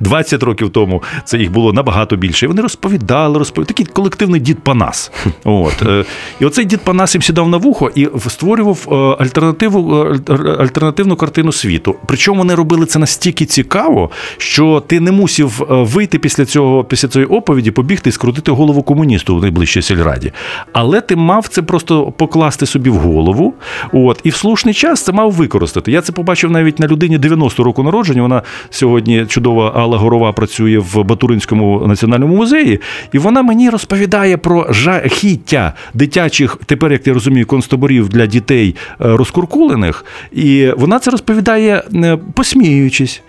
20 років тому це їх було набагато більше. І вони розповідали, розповідали. Такий колективний дід Панас. От. е, І оцей дід Панас їм сідав на вухо і створював е, альтернативу, е, альтернативну картину світу. Причому вони робили це настільки цікаво, що ти не мусив е, вийти після цього, після цієї оповіді, побігти і скрутити голову комуністу в найближчій сільраді. Але ти мав це просто покласти собі в голову. От, і в слушний час це мав використати. Я це побачив навіть на людині 90 року народження. Вона сьогодні чудова Алла Горова працює в Батуринському національному музеї, і вона мені розповідає про жахіття дитячих, тепер як я розумію, концтаборів для дітей е, розкуркулених. І вона це розповідає е, посміюючись.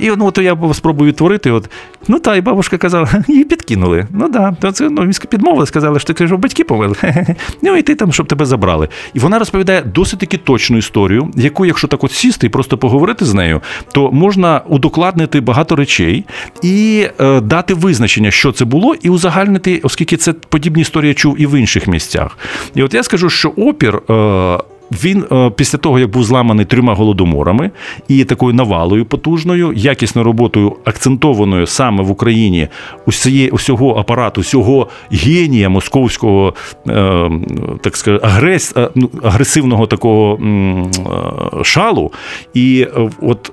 І ну, от я спробую відтворити. От, ну та, і бабушка казала, її підкинули. Ну да, то це ну, підмовили, сказали, що ти кажеш, батьки помили. Ну і ти там, щоб тебе забрали. І вона розповідає досить таки точну історію, яку, якщо так от сісти і просто поговорити з нею, то можна удокладнити багато речей і е, дати визначення, що це було, і узагальнити, оскільки це подібні історії чув і в інших місцях. І от я скажу, що опір. Е, він е, після того, як був зламаний трьома голодоморами і такою навалою потужною, якісною роботою, акцентованою саме в Україні усіє, усього апарату, усього генія московського, е, так сказати, агрес, е, ну, агресивного такого шалу, і от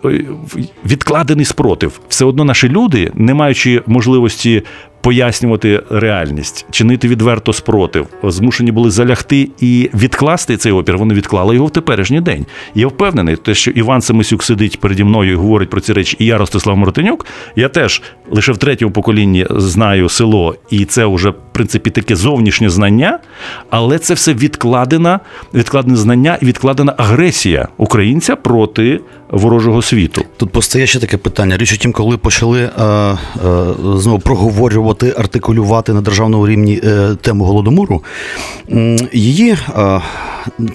відкладений спротив. Все одно наші люди, не маючи можливості пояснювати реальність, чинити відверто спротив, змушені були залягти і відкласти цей опір. Вони відклали його в теперішній день. Я впевнений, те, що Іван Семисюк сидить переді мною і говорить про ці речі, і я Ростислав Мартинюк. Я теж лише в третьому поколінні знаю село, і це вже в принципі таке зовнішнє знання, але це все відкладена, відкладене знання і відкладена агресія українця проти ворожого світу. Тут постає ще таке питання. Річ у тім, коли почали е, е, знову проговорювати, артикулювати на державному рівні е, тему голодомору, її е,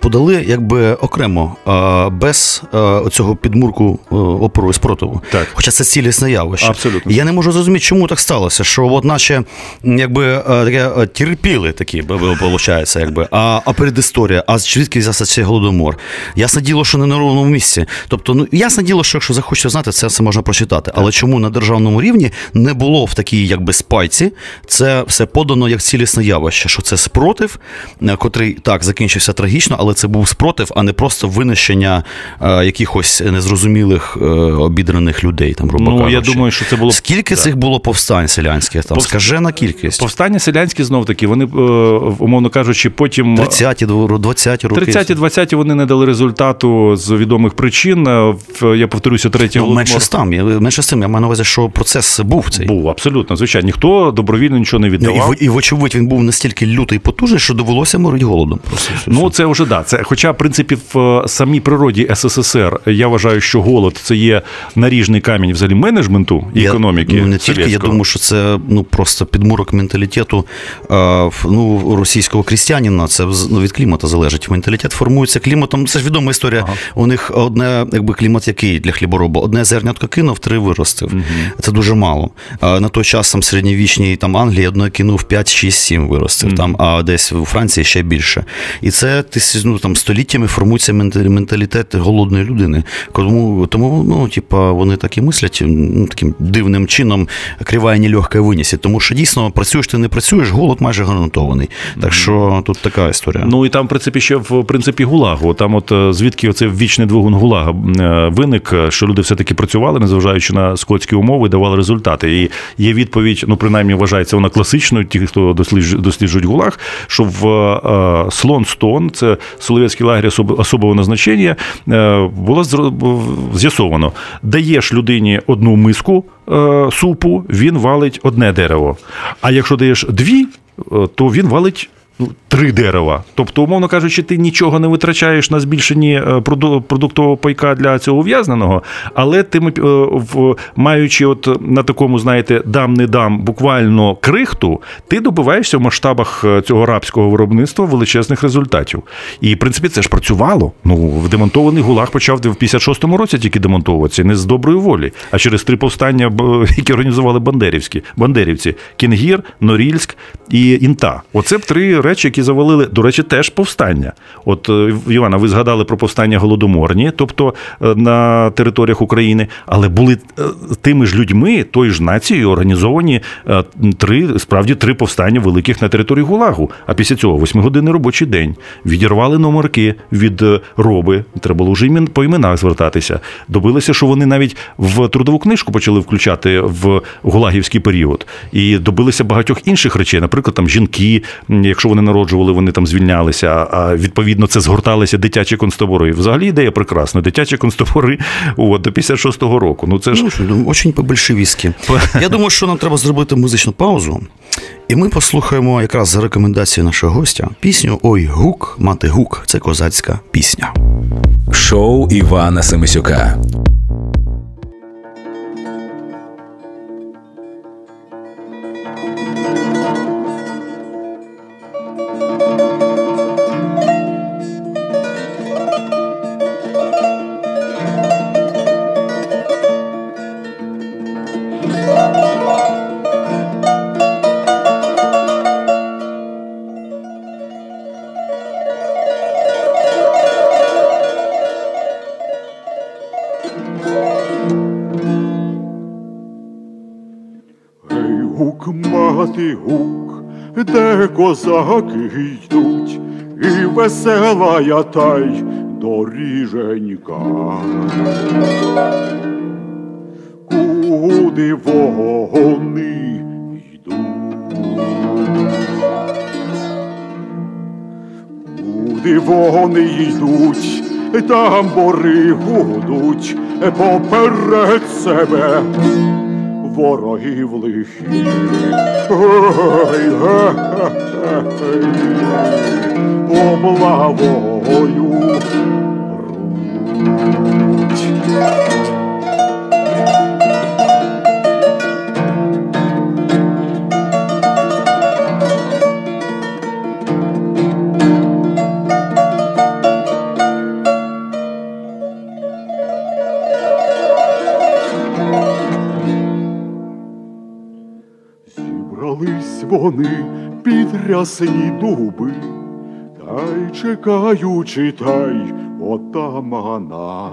подали якби окремо, е, без е, цього підмурку е, опору і спротиву. Так. Хоча це цілісне явище. Абсолютно. Я не можу зрозуміти, чому так сталося, що от наче якби е, таке терпіли такі, виходить, якби, а, а передісторія, а звідки взявся цей голодомор? Ясне діло, що не на ровному місці. Тобто ну ясне діло, що якщо захочете знати, це все можна прочитати. Але чому на державному рівні не було в такій якби спайці? Це все подано як цілісне явище, що це спротив, е, котрий так закінчився трагічно, але це був спротив, а не просто винищення е, якихось незрозумілих е, обідраних людей. Там грубо Ну, я кажучи. думаю, що це було- скільки Да. цих було повстань селянських? Там Повст- скаже на кількість. Повстання селянські знов таки, вони, е, умовно кажучи, потім. 30-ті, 20-ті роки. 30-ті, 20-ті вони не дали результату з відомих причин. В- Я повторюся, третій Ну, менше з там, менше з тим, я маю на увазі, що процес був цей. був абсолютно звичайно. Ніхто добровільно нічого не Ну, і, віддавав. і, вочевидь, він був настільки лютий і потужний, що довелося морити голодом. Просто, Ну, це вже да. Це, хоча, в принципі, в е, самій природі СССР я вважаю, що голод це є наріжний камінь взагалі менеджменту і Я- економіки. Ну, не тільки, я думаю, що це ну, просто підмурок менталітету е, ну, російського крістянина. Це ну, від клімату залежить. Менталітет формується кліматом. Це ж відома історія. У них одне, якби клімат який для хлібороба. Одне зернятко кинув, три виростив. Це дуже мало. На той час там середньовічній там Англії одне кинув 5, 6, 7 виростив. Там, а десь у Франції ще більше. І це ну, там, століттями формується менталітет голодної людини. Тому, тому ну, типа, вони так і мислять ну, таким дивним чином, крива і нелегка винісить. Тому що дійсно працюєш ти не працюєш, голод майже гарантований. Так що тут така історія. Ну і там, в принципі, ще в принципі гулагу. Там, от е, звідки оцей вічний двигун гулага е, виник, що люди все-таки працювали, незважаючи на скотські умови, давали результати. І є відповідь, ну принаймні вважається вона класичною. Ті, хто досліджують гулаг, що в е, Слон Стон, це Солов'ятський лагерь особ- особого назначення, е, було з'ясовано. Даєш людині одну миску е, супу, він валить одне дерево. А якщо даєш дві, то він валить три дерева. Тобто, умовно кажучи, ти нічого не витрачаєш на збільшенні е, продуктового пайка для цього ув'язненого, але ти, е, маючи от на такому, знаєте, дам не дам буквально крихту, ти добиваєшся в масштабах е, цього рабського виробництва величезних результатів. І, в принципі, це ж працювало. Ну, в демонтований гулаг почав в 56-му році тільки демонтовуватися, не з доброї волі, а через три повстання, які організували бандерівські, бандерівці: Кінгір, Норільськ і Інта. Оце б три речі, які завалили, до речі, теж повстання. От е, Івана, ви згадали про повстання голодоморні, тобто е, на територіях України, але були е, тими ж людьми, тою ж нацією організовані три справді три повстання великих на території Гулагу. А після цього восьмигодинний робочий день відірвали номерки від роби. Треба було вже по іменах звертатися. Добилися, що вони навіть в трудову книжку почали включати в гулагівський період, і добилися багатьох інших речей. Наприклад, там жінки, якщо вони народжували, вони там звільнялися. А відповідно це згорталися дитячі концтабори. Взагалі ідея прекрасна. Дитячі концтабори от, до 56-го року. Ну це ж Ну, ну, Очень по-большевістськи. Я думаю, що нам треба зробити музичну паузу. І ми послухаємо якраз за рекомендацією нашого гостя пісню Ой гук, мати гук. Це козацька пісня. Шоу Івана Семисюка. Козаки йдуть, і весела та й доріженька. Куди вони йдуть? Куди вони йдуть, там бори гудуть поперед себе ворогів лихих. Ой. Облавою під рясні дуби, та й чекаючи та отамана.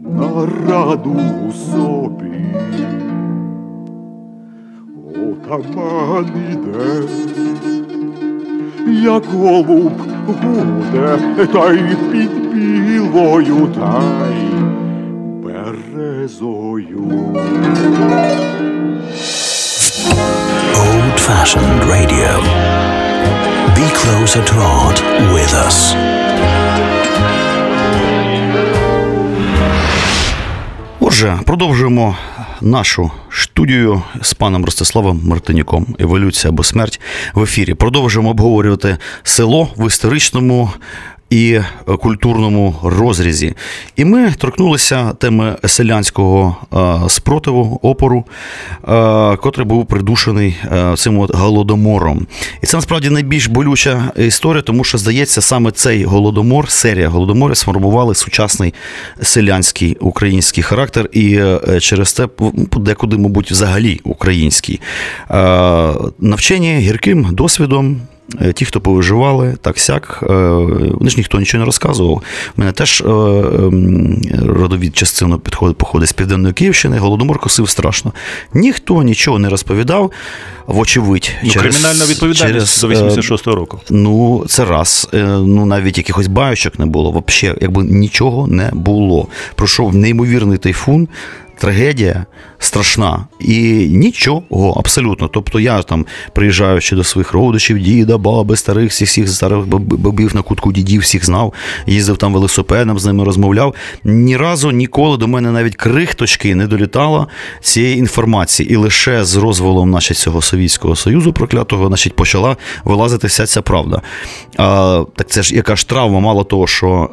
на раду собі. Отаман іде, як голуб гуде, та й під білою та й березою. Fashioned radio. Be closer to art with us. Отже, продовжуємо нашу студію з паном Ростиславом Мартинюком. Еволюція або смерть в ефірі. Продовжуємо обговорювати село в історичному. І культурному розрізі. І ми торкнулися теми селянського е, спротиву, опору, е, котрий був придушений е, цим от голодомором. І це насправді найбільш болюча історія, тому що, здається, саме цей голодомор, серія голодоморів сформували сучасний селянський український характер, і через це подекуди, мабуть, взагалі український. Навчені гірким досвідом. Е, ті, хто повиживали, так сяк, е, вони ж ніхто нічого не розказував. У мене теж е, ем, родовід частина підходить, походить з Південної Київщини, голодомор косив страшно. Ніхто нічого не розповідав, вочевидь. Ну, через, кримінальна відповідальність через, до 86-го року. Ну, це раз. Ну, навіть якихось баючок не було. Взагалі, якби нічого не було. Пройшов неймовірний тайфун трагедія страшна і нічого абсолютно. Тобто я там приїжджаючи до своїх родичів, діда, баби, старих, всіх всіх старих бабів на кутку дідів, всіх знав, їздив там велосипедом, з ними розмовляв. Ні разу ніколи до мене навіть крихточки не долітало цієї інформації. І лише з розволом значить, цього Совєтського Союзу проклятого значить, почала вилазити вся ця правда. А, Так це ж яка ж травма, мало того, що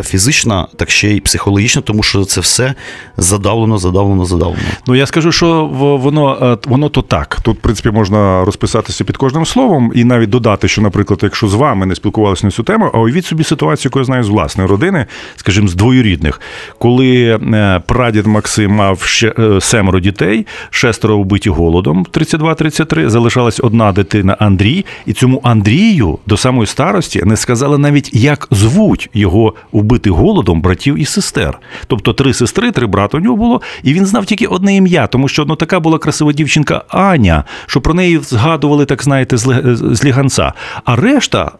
е, фізична, так ще й психологічна, тому що це все задав задавлено, задавлено, задавлено. Ну я скажу, що воно е, воно то так. Тут, в принципі, можна розписатися під кожним словом і навіть додати, що, наприклад, якщо з вами не спілкувалися на цю тему, а уявіть собі ситуацію, яку я знаю з власної родини, скажімо, з двоюрідних, коли е, прадід Максим мав ще е, семеро дітей, шестеро вбиті голодом 32-33, залишалась одна дитина Андрій, і цьому Андрію до самої старості не сказали навіть, як звуть його вбити голодом братів і сестер. Тобто три сестри, три брата у нього було, і він знав тільки одне ім'я, тому що ну, така була красива дівчинка Аня, що про неї згадували, так знаєте, з ліганця. А решта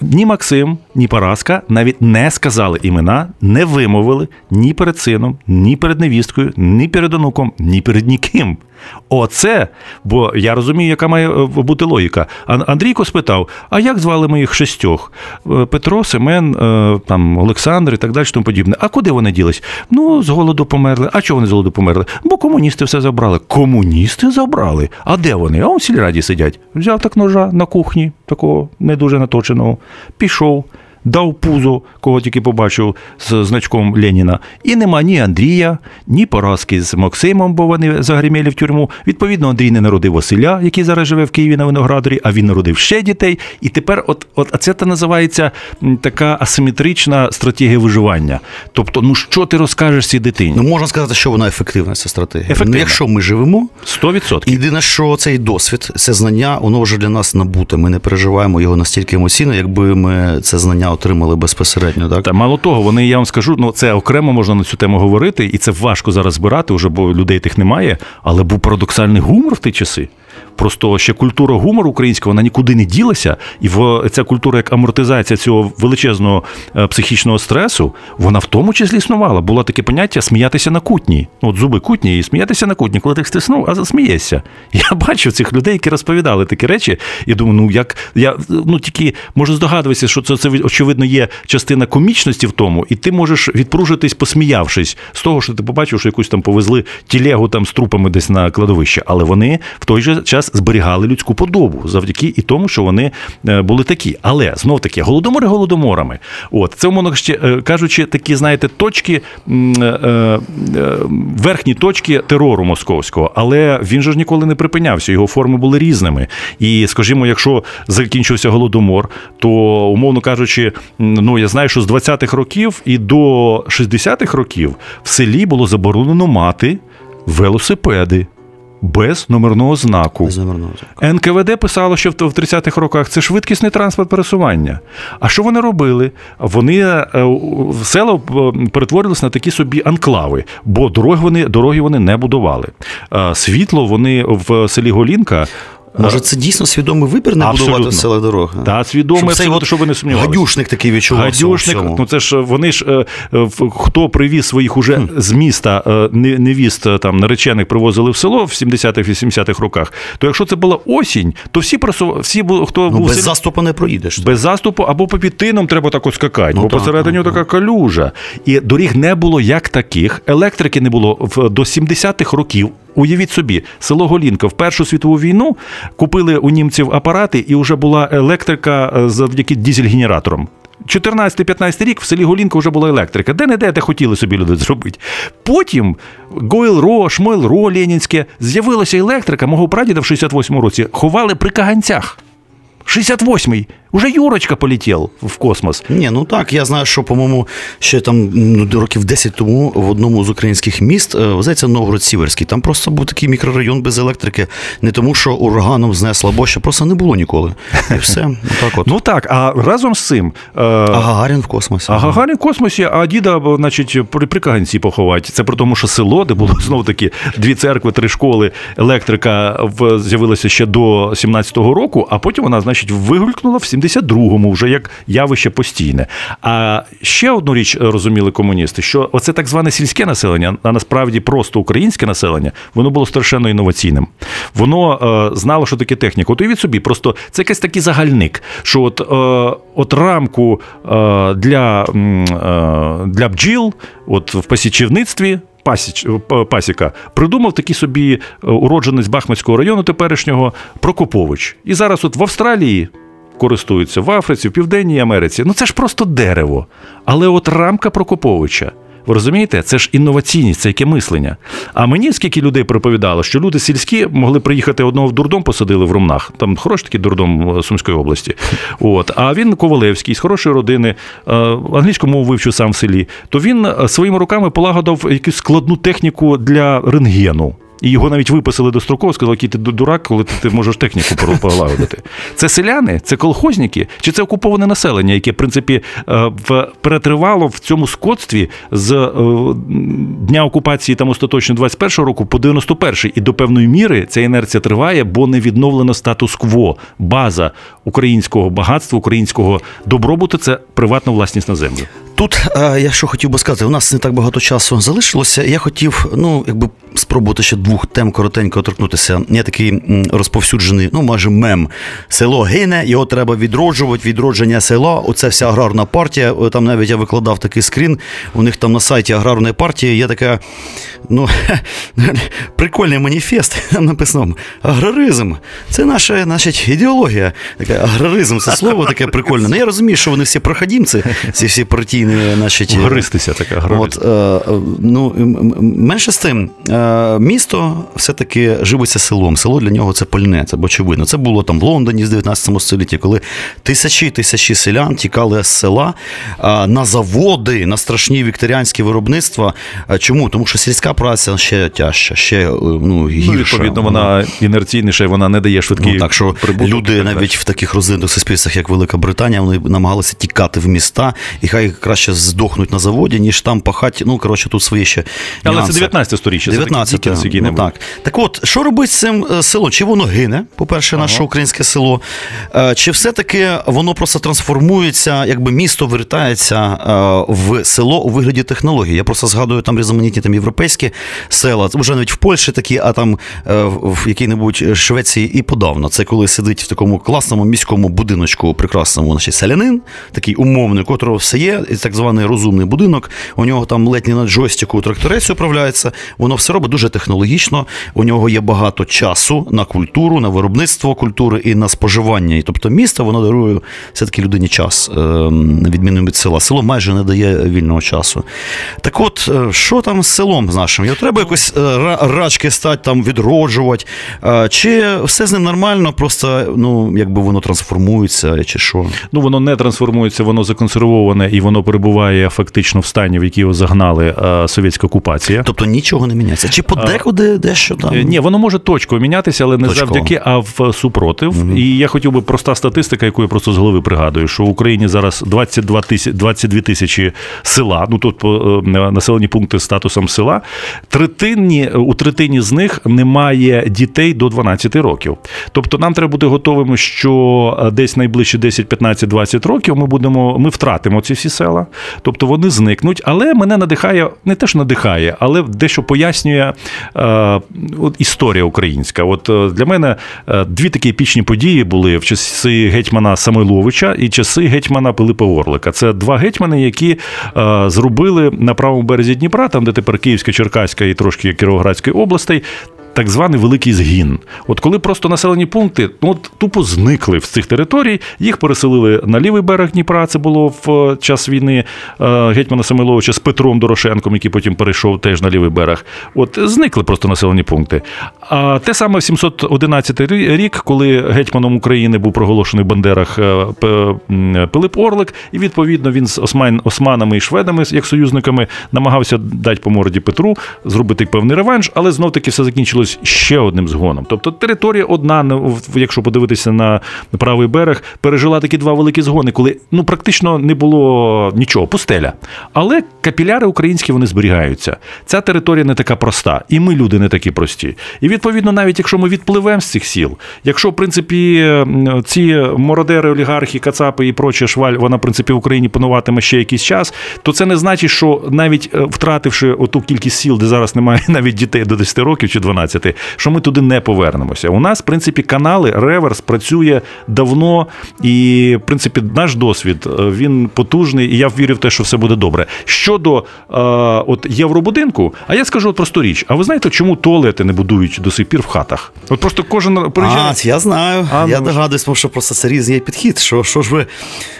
ні Максим, ні Параска навіть не сказали імена, не вимовили ні перед сином, ні перед невісткою, ні перед онуком, ні перед ніким. Оце, бо я розумію, яка має е, бути логіка. Андрійко спитав: а як звали моїх шістьох? Е, Петро, Семен, е, там Олександр і так далі, тому подібне. А куди вони ділись? Ну, з голоду померли. А чого вони з голоду померли? Бо комуністи все забрали. Комуністи забрали? А де вони? А он в сільраді сидять. Взяв так ножа на кухні, такого не дуже наточеного, пішов дав пузо, кого тільки побачив з значком Леніна. І нема ні Андрія, ні поразки з Максимом, бо вони загриміли в тюрму. Відповідно, Андрій не народив Василя, який зараз живе в Києві на Виноградарі, а він народив ще дітей. І тепер, от, от а це називається така асиметрична стратегія виживання. Тобто, ну що ти розкажеш цій дитині? Ну можна сказати, що вона ефективна, ця стратегія. Ефективна. Ну, Якщо ми живемо, 100%. Єдине, що цей досвід, це знання, воно вже для нас набуте. Ми не переживаємо його настільки емоційно, якби ми це знання отримали безпосередньо. Так Та мало того, вони я вам скажу, ну це окремо можна на цю тему говорити, і це важко зараз збирати, уже бо людей тих немає. Але був парадоксальний гумор в ті часи. Просто ще культура гумору українського вона нікуди не ділася, і в ця культура як амортизація цього величезного е, психічного стресу, вона в тому числі існувала. Було таке поняття сміятися на кутні. Ну, от зуби кутні і сміятися на кутні, коли ти стиснув, а засмієшся. Я бачив цих людей, які розповідали такі речі. І думаю, ну як я ну тільки можу здогадуватися, що це це очевидно є частина комічності в тому, і ти можеш відпружитись, посміявшись з того, що ти побачив, що якусь там повезли тілегу там з трупами десь на кладовище. Але вони в той же час зберігали людську подобу завдяки і тому, що вони е, були такі. Але знов таки голодомори голодоморами. От це умовно е, кажучи, такі, знаєте, точки е, верхні точки терору московського, але він же ж ніколи не припинявся. Його форми були різними. І, скажімо, якщо закінчився голодомор, то умовно кажучи, ну я знаю, що з 20-х років і до 60-х років в селі було заборонено мати велосипеди. Без номерного знаку. Без номерного знаку. НКВД писало, що в в 30-х роках це швидкісний транспорт пересування. А що вони робили? Вони е, в села е, перетворились на такі собі анклави, бо дороги вони, дороги вони не будували. Е, Світло вони в селі Голінка. Може, це дійсно свідомий вибір не Абсолютно. будувати в селах дороги? Та, свідомий, Щоб абсолютно, щоб ви не сумнівалися. Гадюшник такий відчувався. Гадюшник, всьому. ну це ж вони ж е, хто привіз своїх уже з міста е, невіст е, там наречених привозили в село в 70-х-80-х роках. То якщо це була осінь, то всі просу, всі хто Ну, був без селі- заступу не проїдеш. без заступу або по підтинам треба так скакати, Ну, бо так, посередині так, така калюжа. І доріг не було як таких, електрики не було до 70-х років. Уявіть собі, село Голінка в Першу світову війну купили у німців апарати, і вже була електрика е, завдяки дізель-генераторам. 14-15 рік в селі Голінка вже була електрика. Де не де, де хотіли собі люди зробити. Потім Гойл-Ро, Шмойл-Ро, Ленінське, з'явилася електрика. Мого прадіда в 68-му році ховали при каганцях. 68-й. Уже Юрочка полетів в космос. Ні, ну так, я знаю, що, по-моєму, ще там ну, років 10 тому в одному з українських міст, е, здається, Новгород Сіверський, там просто був такий мікрорайон без електрики, не тому, що ураганом знесло, або що просто не було ніколи. І все. Ну, так от. Ну так, а разом з цим. е, а Гагарін в космосі. А Гагарін в космосі, а діда, значить, при, при каганці поховати. Це при тому, що село, де було знову таки дві церкви, три школи, електрика з'явилася ще до 17-го року, а потім вона, значить, вигулькнула в 72-му вже як явище постійне. А ще одну річ розуміли комуністи, що оце так зване сільське населення, а насправді просто українське населення, воно було страшенно інноваційним. Воно е, знало, що таке техніка. От уявіть собі, просто це якийсь такий загальник, що от, е, от рамку е, для, е, для бджіл, от в пасічівництві. Пасіч, пасіка придумав такий собі е, уродженець Бахмутського району теперішнього Прокопович. І зараз от в Австралії користуються, в Африці, в Південній Америці. Ну це ж просто дерево. Але от рамка Прокоповича. Ви розумієте, це ж інноваційність, це яке мислення. А мені скільки людей проповідало, що люди сільські могли приїхати одного в дурдом, посадили в Румнах. Там хороший такий дурдом е, Сумської області. От. А він Ковалевський, з хорошої родини, е, англійську мову вивчив сам в селі. То він е, своїми руками полагодав якусь складну техніку для рентгену. І його навіть виписали достроково, сказали, який ти дурак, коли ти, ти можеш техніку полагодити. Це селяни, це колхозники, чи це окуповане населення, яке, в принципі, е, в- перетривало в цьому скотстві з е, дня окупації там остаточно 21 року по 91 І до певної міри ця інерція триває, бо не відновлено статус-кво, база українського багатства, українського добробуту це приватна власність на землю. Тут е, я що хотів би сказати, у нас не так багато часу залишилося. Я хотів, ну, якби спробувати ще двох тем коротенько торкнутися. Є такий розповсюджений, ну, майже мем. Село гине, його треба відроджувати, відродження села. Оце вся аграрна партія. Там навіть я викладав такий скрін. У них там на сайті аграрної партії є така, ну, прикольний маніфест. Там написано аграризм. Це наша, значить, ідеологія. Така, аграризм це слово таке прикольне. Ну я розумію, що вони всі проходімці, ці всі партійні, значить. Гристися така гра. От, е, ну, менше з тим, е, місто все-таки живиться селом. Село для нього це пальне, це очевидно. Це було там в Лондоні з 19 столітті, коли тисячі тисячі селян тікали з села е, на заводи, на страшні вікторіанські виробництва. Чому? Тому що сільська праця ще тяжча, ще е, ну, гірша. Ну, відповідно, вона інерційніша і вона не дає швидкий Ну, так що прибуток. люди навіть в таких розвинутих суспільствах, як Велика Британія, вони намагалися тікати в міста, і хай краще здохнуть на заводі, ніж там пахати. Ну, коротше, тут свої ще. Але нюанси. це 19 сторіччя, це такий ну, так. так от, що робить з цим е, селом? Чи воно гине, по-перше, наше українське село, Е, чи все-таки воно просто трансформується, якби місто вертається е, в село у вигляді технологій? Я просто згадую там різноманітні там європейські села, вже навіть в Польщі такі, а там в якій-небудь Швеції і подавно. Це коли сидить в такому класному міському будиночку, прекрасному, значить, селянин, такий умовний, у котрого все є, і так званий розумний будинок. У нього там ледь не на джойстику тракторець управляється. Воно все робить дуже технологічно. У нього є багато часу на культуру, на виробництво культури і на споживання. І тобто місто воно дарує все-таки людині час, е, відміну від села. Село майже не дає вільного часу. Так от, е, що там з селом з нашим? Його треба якось е, рачки стати там відроджувати. Чи все з ним нормально, просто ну, якби воно трансформується, чи що? Ну, воно не трансформується, воно законсервоване і воно перебуває перебуває фактично в стані, в який його загнали е, совєтська окупація. Тобто нічого не міняється. Чи подекуди дещо там? Е, Ні, воно може точково мінятися, але не Точково. завдяки, а в супротив. І я хотів би проста статистика, яку я просто з голови пригадую, що в Україні зараз 22 тисячі, 22 тисячі села, ну тут е, населені пункти з статусом села. Третині, у третині з них немає дітей до 12 років. Тобто нам треба бути готовими, що е, десь найближчі 10, 15, 20 років ми будемо, ми втратимо ці всі села, тобто вони зникнуть. Але мене надихає, не те, що надихає, але дещо пояснює е, от історія українська. От е, для мене е, дві такі епічні події були в часи гетьмана Самойловича і часи гетьмана Пилипа Орлика. Це два гетьмани, які е, зробили на правому березі Дніпра, там де тепер Київська, Черкаська і трошки Кіровоградської областей. Так званий великий згін. От коли просто населені пункти ну, от, тупо зникли з цих територій, їх переселили на лівий берег Дніпра. Це було в е, час війни е, гетьмана Самойловича з Петром Дорошенком, який потім перейшов теж на лівий берег. От зникли просто населені пункти. А те саме в 711 рік, коли гетьманом України був проголошений в Бандерах е, Пилип Орлик, і відповідно він з осман, османами і шведами, як союзниками, намагався дати по морді Петру, зробити певний реванш, але знов таки все закінчилось ще одним згоном. Тобто територія одна, ну, якщо подивитися на правий берег, пережила такі два великі згони, коли ну практично не було нічого, пустеля. Але капіляри українські вони зберігаються. Ця територія не така проста, і ми люди не такі прості. І відповідно, навіть якщо ми відпливемо з цих сіл, якщо в принципі ці мородери, олігархи, кацапи і проче шваль, вона в принципі в Україні пануватиме ще якийсь час, то це не значить, що навіть е, втративши оту кількість сіл, де зараз немає навіть дітей до 10 років чи 12, що ми туди не повернемося. У нас, в принципі, канали реверс працює давно, і в принципі наш досвід е, він потужний, і я вірю в те, що все буде добре. Щодо е, от євробудинку, а я скажу от просту річ: а ви знаєте, чому туалети не будують до сих пір в хатах? От просто кожен приїжджає. А, я знаю. А, я ну, догадуюсь, тому що просто серйозний є підхід. Що, що ж ви,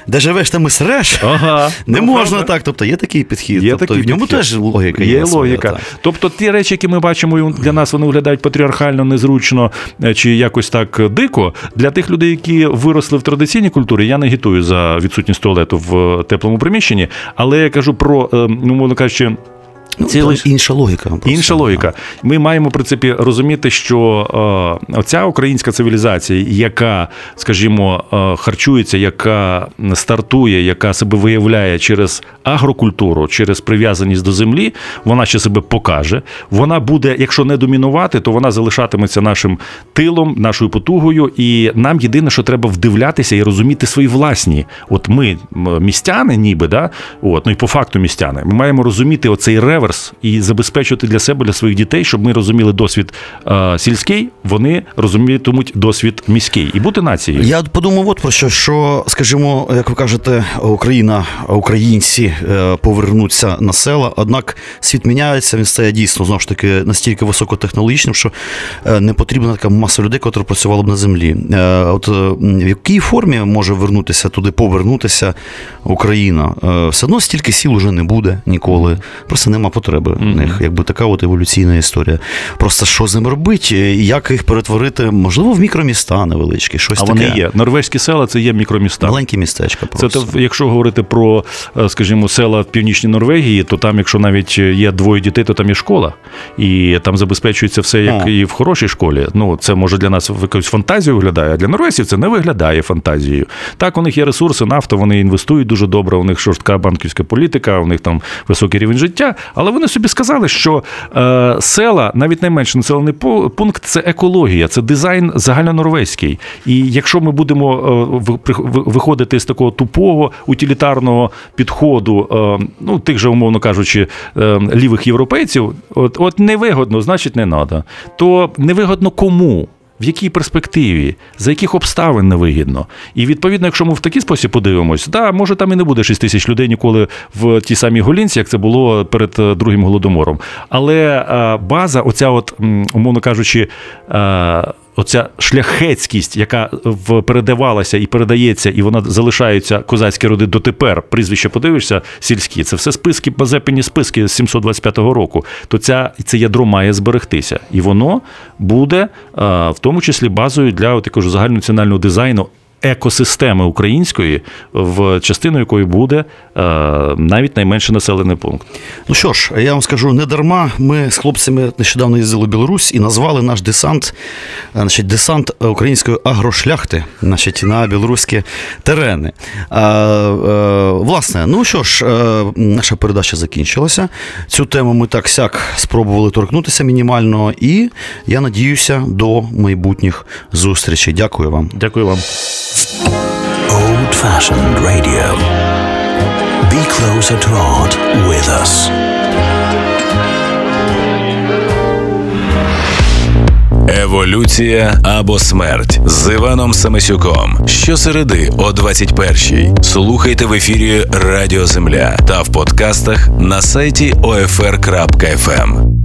де живеш, там і среш? Ага, Не ну, можна правда. так. Тобто є такий підхід. Є тобто, такий в ньому підхід. теж логіка є. Є логіка. так. Тобто ті речі, які ми бачимо, для нас вони виглядають патріархально, незручно е, чи якось так дико. Для тих людей, які виросли в традиційній культурі, я не агітую за відсутність туалету в теплому приміщенні, але я кажу про, ну, мовно кажучи, Ну, там Інша логіка. Просто. Інша логіка. Ми маємо в принципі розуміти, що е, оця українська цивілізація, яка, скажімо, е, харчується, яка стартує, яка себе виявляє через агрокультуру, через прив'язаність до землі, вона ще себе покаже. Вона буде, якщо не домінувати, то вона залишатиметься нашим тилом, нашою потугою. І нам єдине, що треба вдивлятися і розуміти свої власні. От ми містяни, ніби да, от ну і по факту містяни. Ми маємо розуміти оцей реверс і забезпечувати для себе, для своїх дітей, щоб ми розуміли досвід е, сільський, вони розумітимуть досвід міський і бути нацією. Я подумав, от про що, що, скажімо, як ви кажете, Україна, українці е, повернуться на села, однак світ міняється, він стає дійсно знову ж таки настільки високотехнологічним, що е, не потрібна така маса людей, яка працювала б на землі. Е, От в якій формі може вернутися туди, повернутися Україна? Все одно стільки сіл уже не буде ніколи. Просто нема потреби в них. Якби така от еволюційна історія. Просто що з ними робити? Як їх перетворити, можливо, в мікроміста невеличкі, щось А таке. вони є. Норвезькі села це є мікроміста. Маленькі містечка Це просто. то, якщо говорити про, е, скажімо, села в північній Норвегії, то там, якщо навіть є двоє дітей, то там є школа, і там забезпечується все як О. і в хорошій школі. Ну це може для нас в якусь фантазію виглядає. А для норвезців це не виглядає фантазією. Так, у них є ресурси, нафта, вони інвестують дуже добре. У них жорстка банківська політика, у них там високий рівень життя. Але вони собі сказали, що е, села, навіть найменший населений пункт, це екологія, це дизайн загальнонорвезький. І якщо ми будемо е, виходити з такого тупого утилітарного підходу, е, ну тих же, умовно кажучи, е, лівих європейців, от, от невигодно, значить не треба. То невигодно кому? В якій перспективі, за яких обставин невигідно. І відповідно, якщо ми в такий спосіб подивимось, да, може там і не буде 6 тисяч людей ніколи в тій самій голінці, як це було перед е, другим голодомором. Але е, база, оця, от, умовно кажучи, е, Оця шляхетськість, яка передавалася і передається, і вона залишається козацькі роди дотепер. Прізвище подивишся, сільські, це все списки, базепені списки з 725 року. То ця це ядро має зберегтися, і воно буде е, в тому числі базою для от, загальнонаціонального дизайну екосистеми української, в частину якої буде е, навіть найменший населений пункт. Ну що ж, я вам скажу, не дарма. Ми з хлопцями нещодавно їздили в Білорусь і назвали наш десант, е, значить, десант української агрошляхти, значить, на білоруські терени. Е, власне, ну що ж, е, наша передача закінчилася. Цю тему ми так сяк спробували торкнутися мінімально, і я надіюся до майбутніх зустрічей. Дякую вам. Дякую вам. Old fashioned radio. Be closer to art with us. Еволюція або смерть з Іваном Самисюком. Щосереди о 21-й. Слухайте в ефірі Радіо Земля та в подкастах на сайті OFR.FM.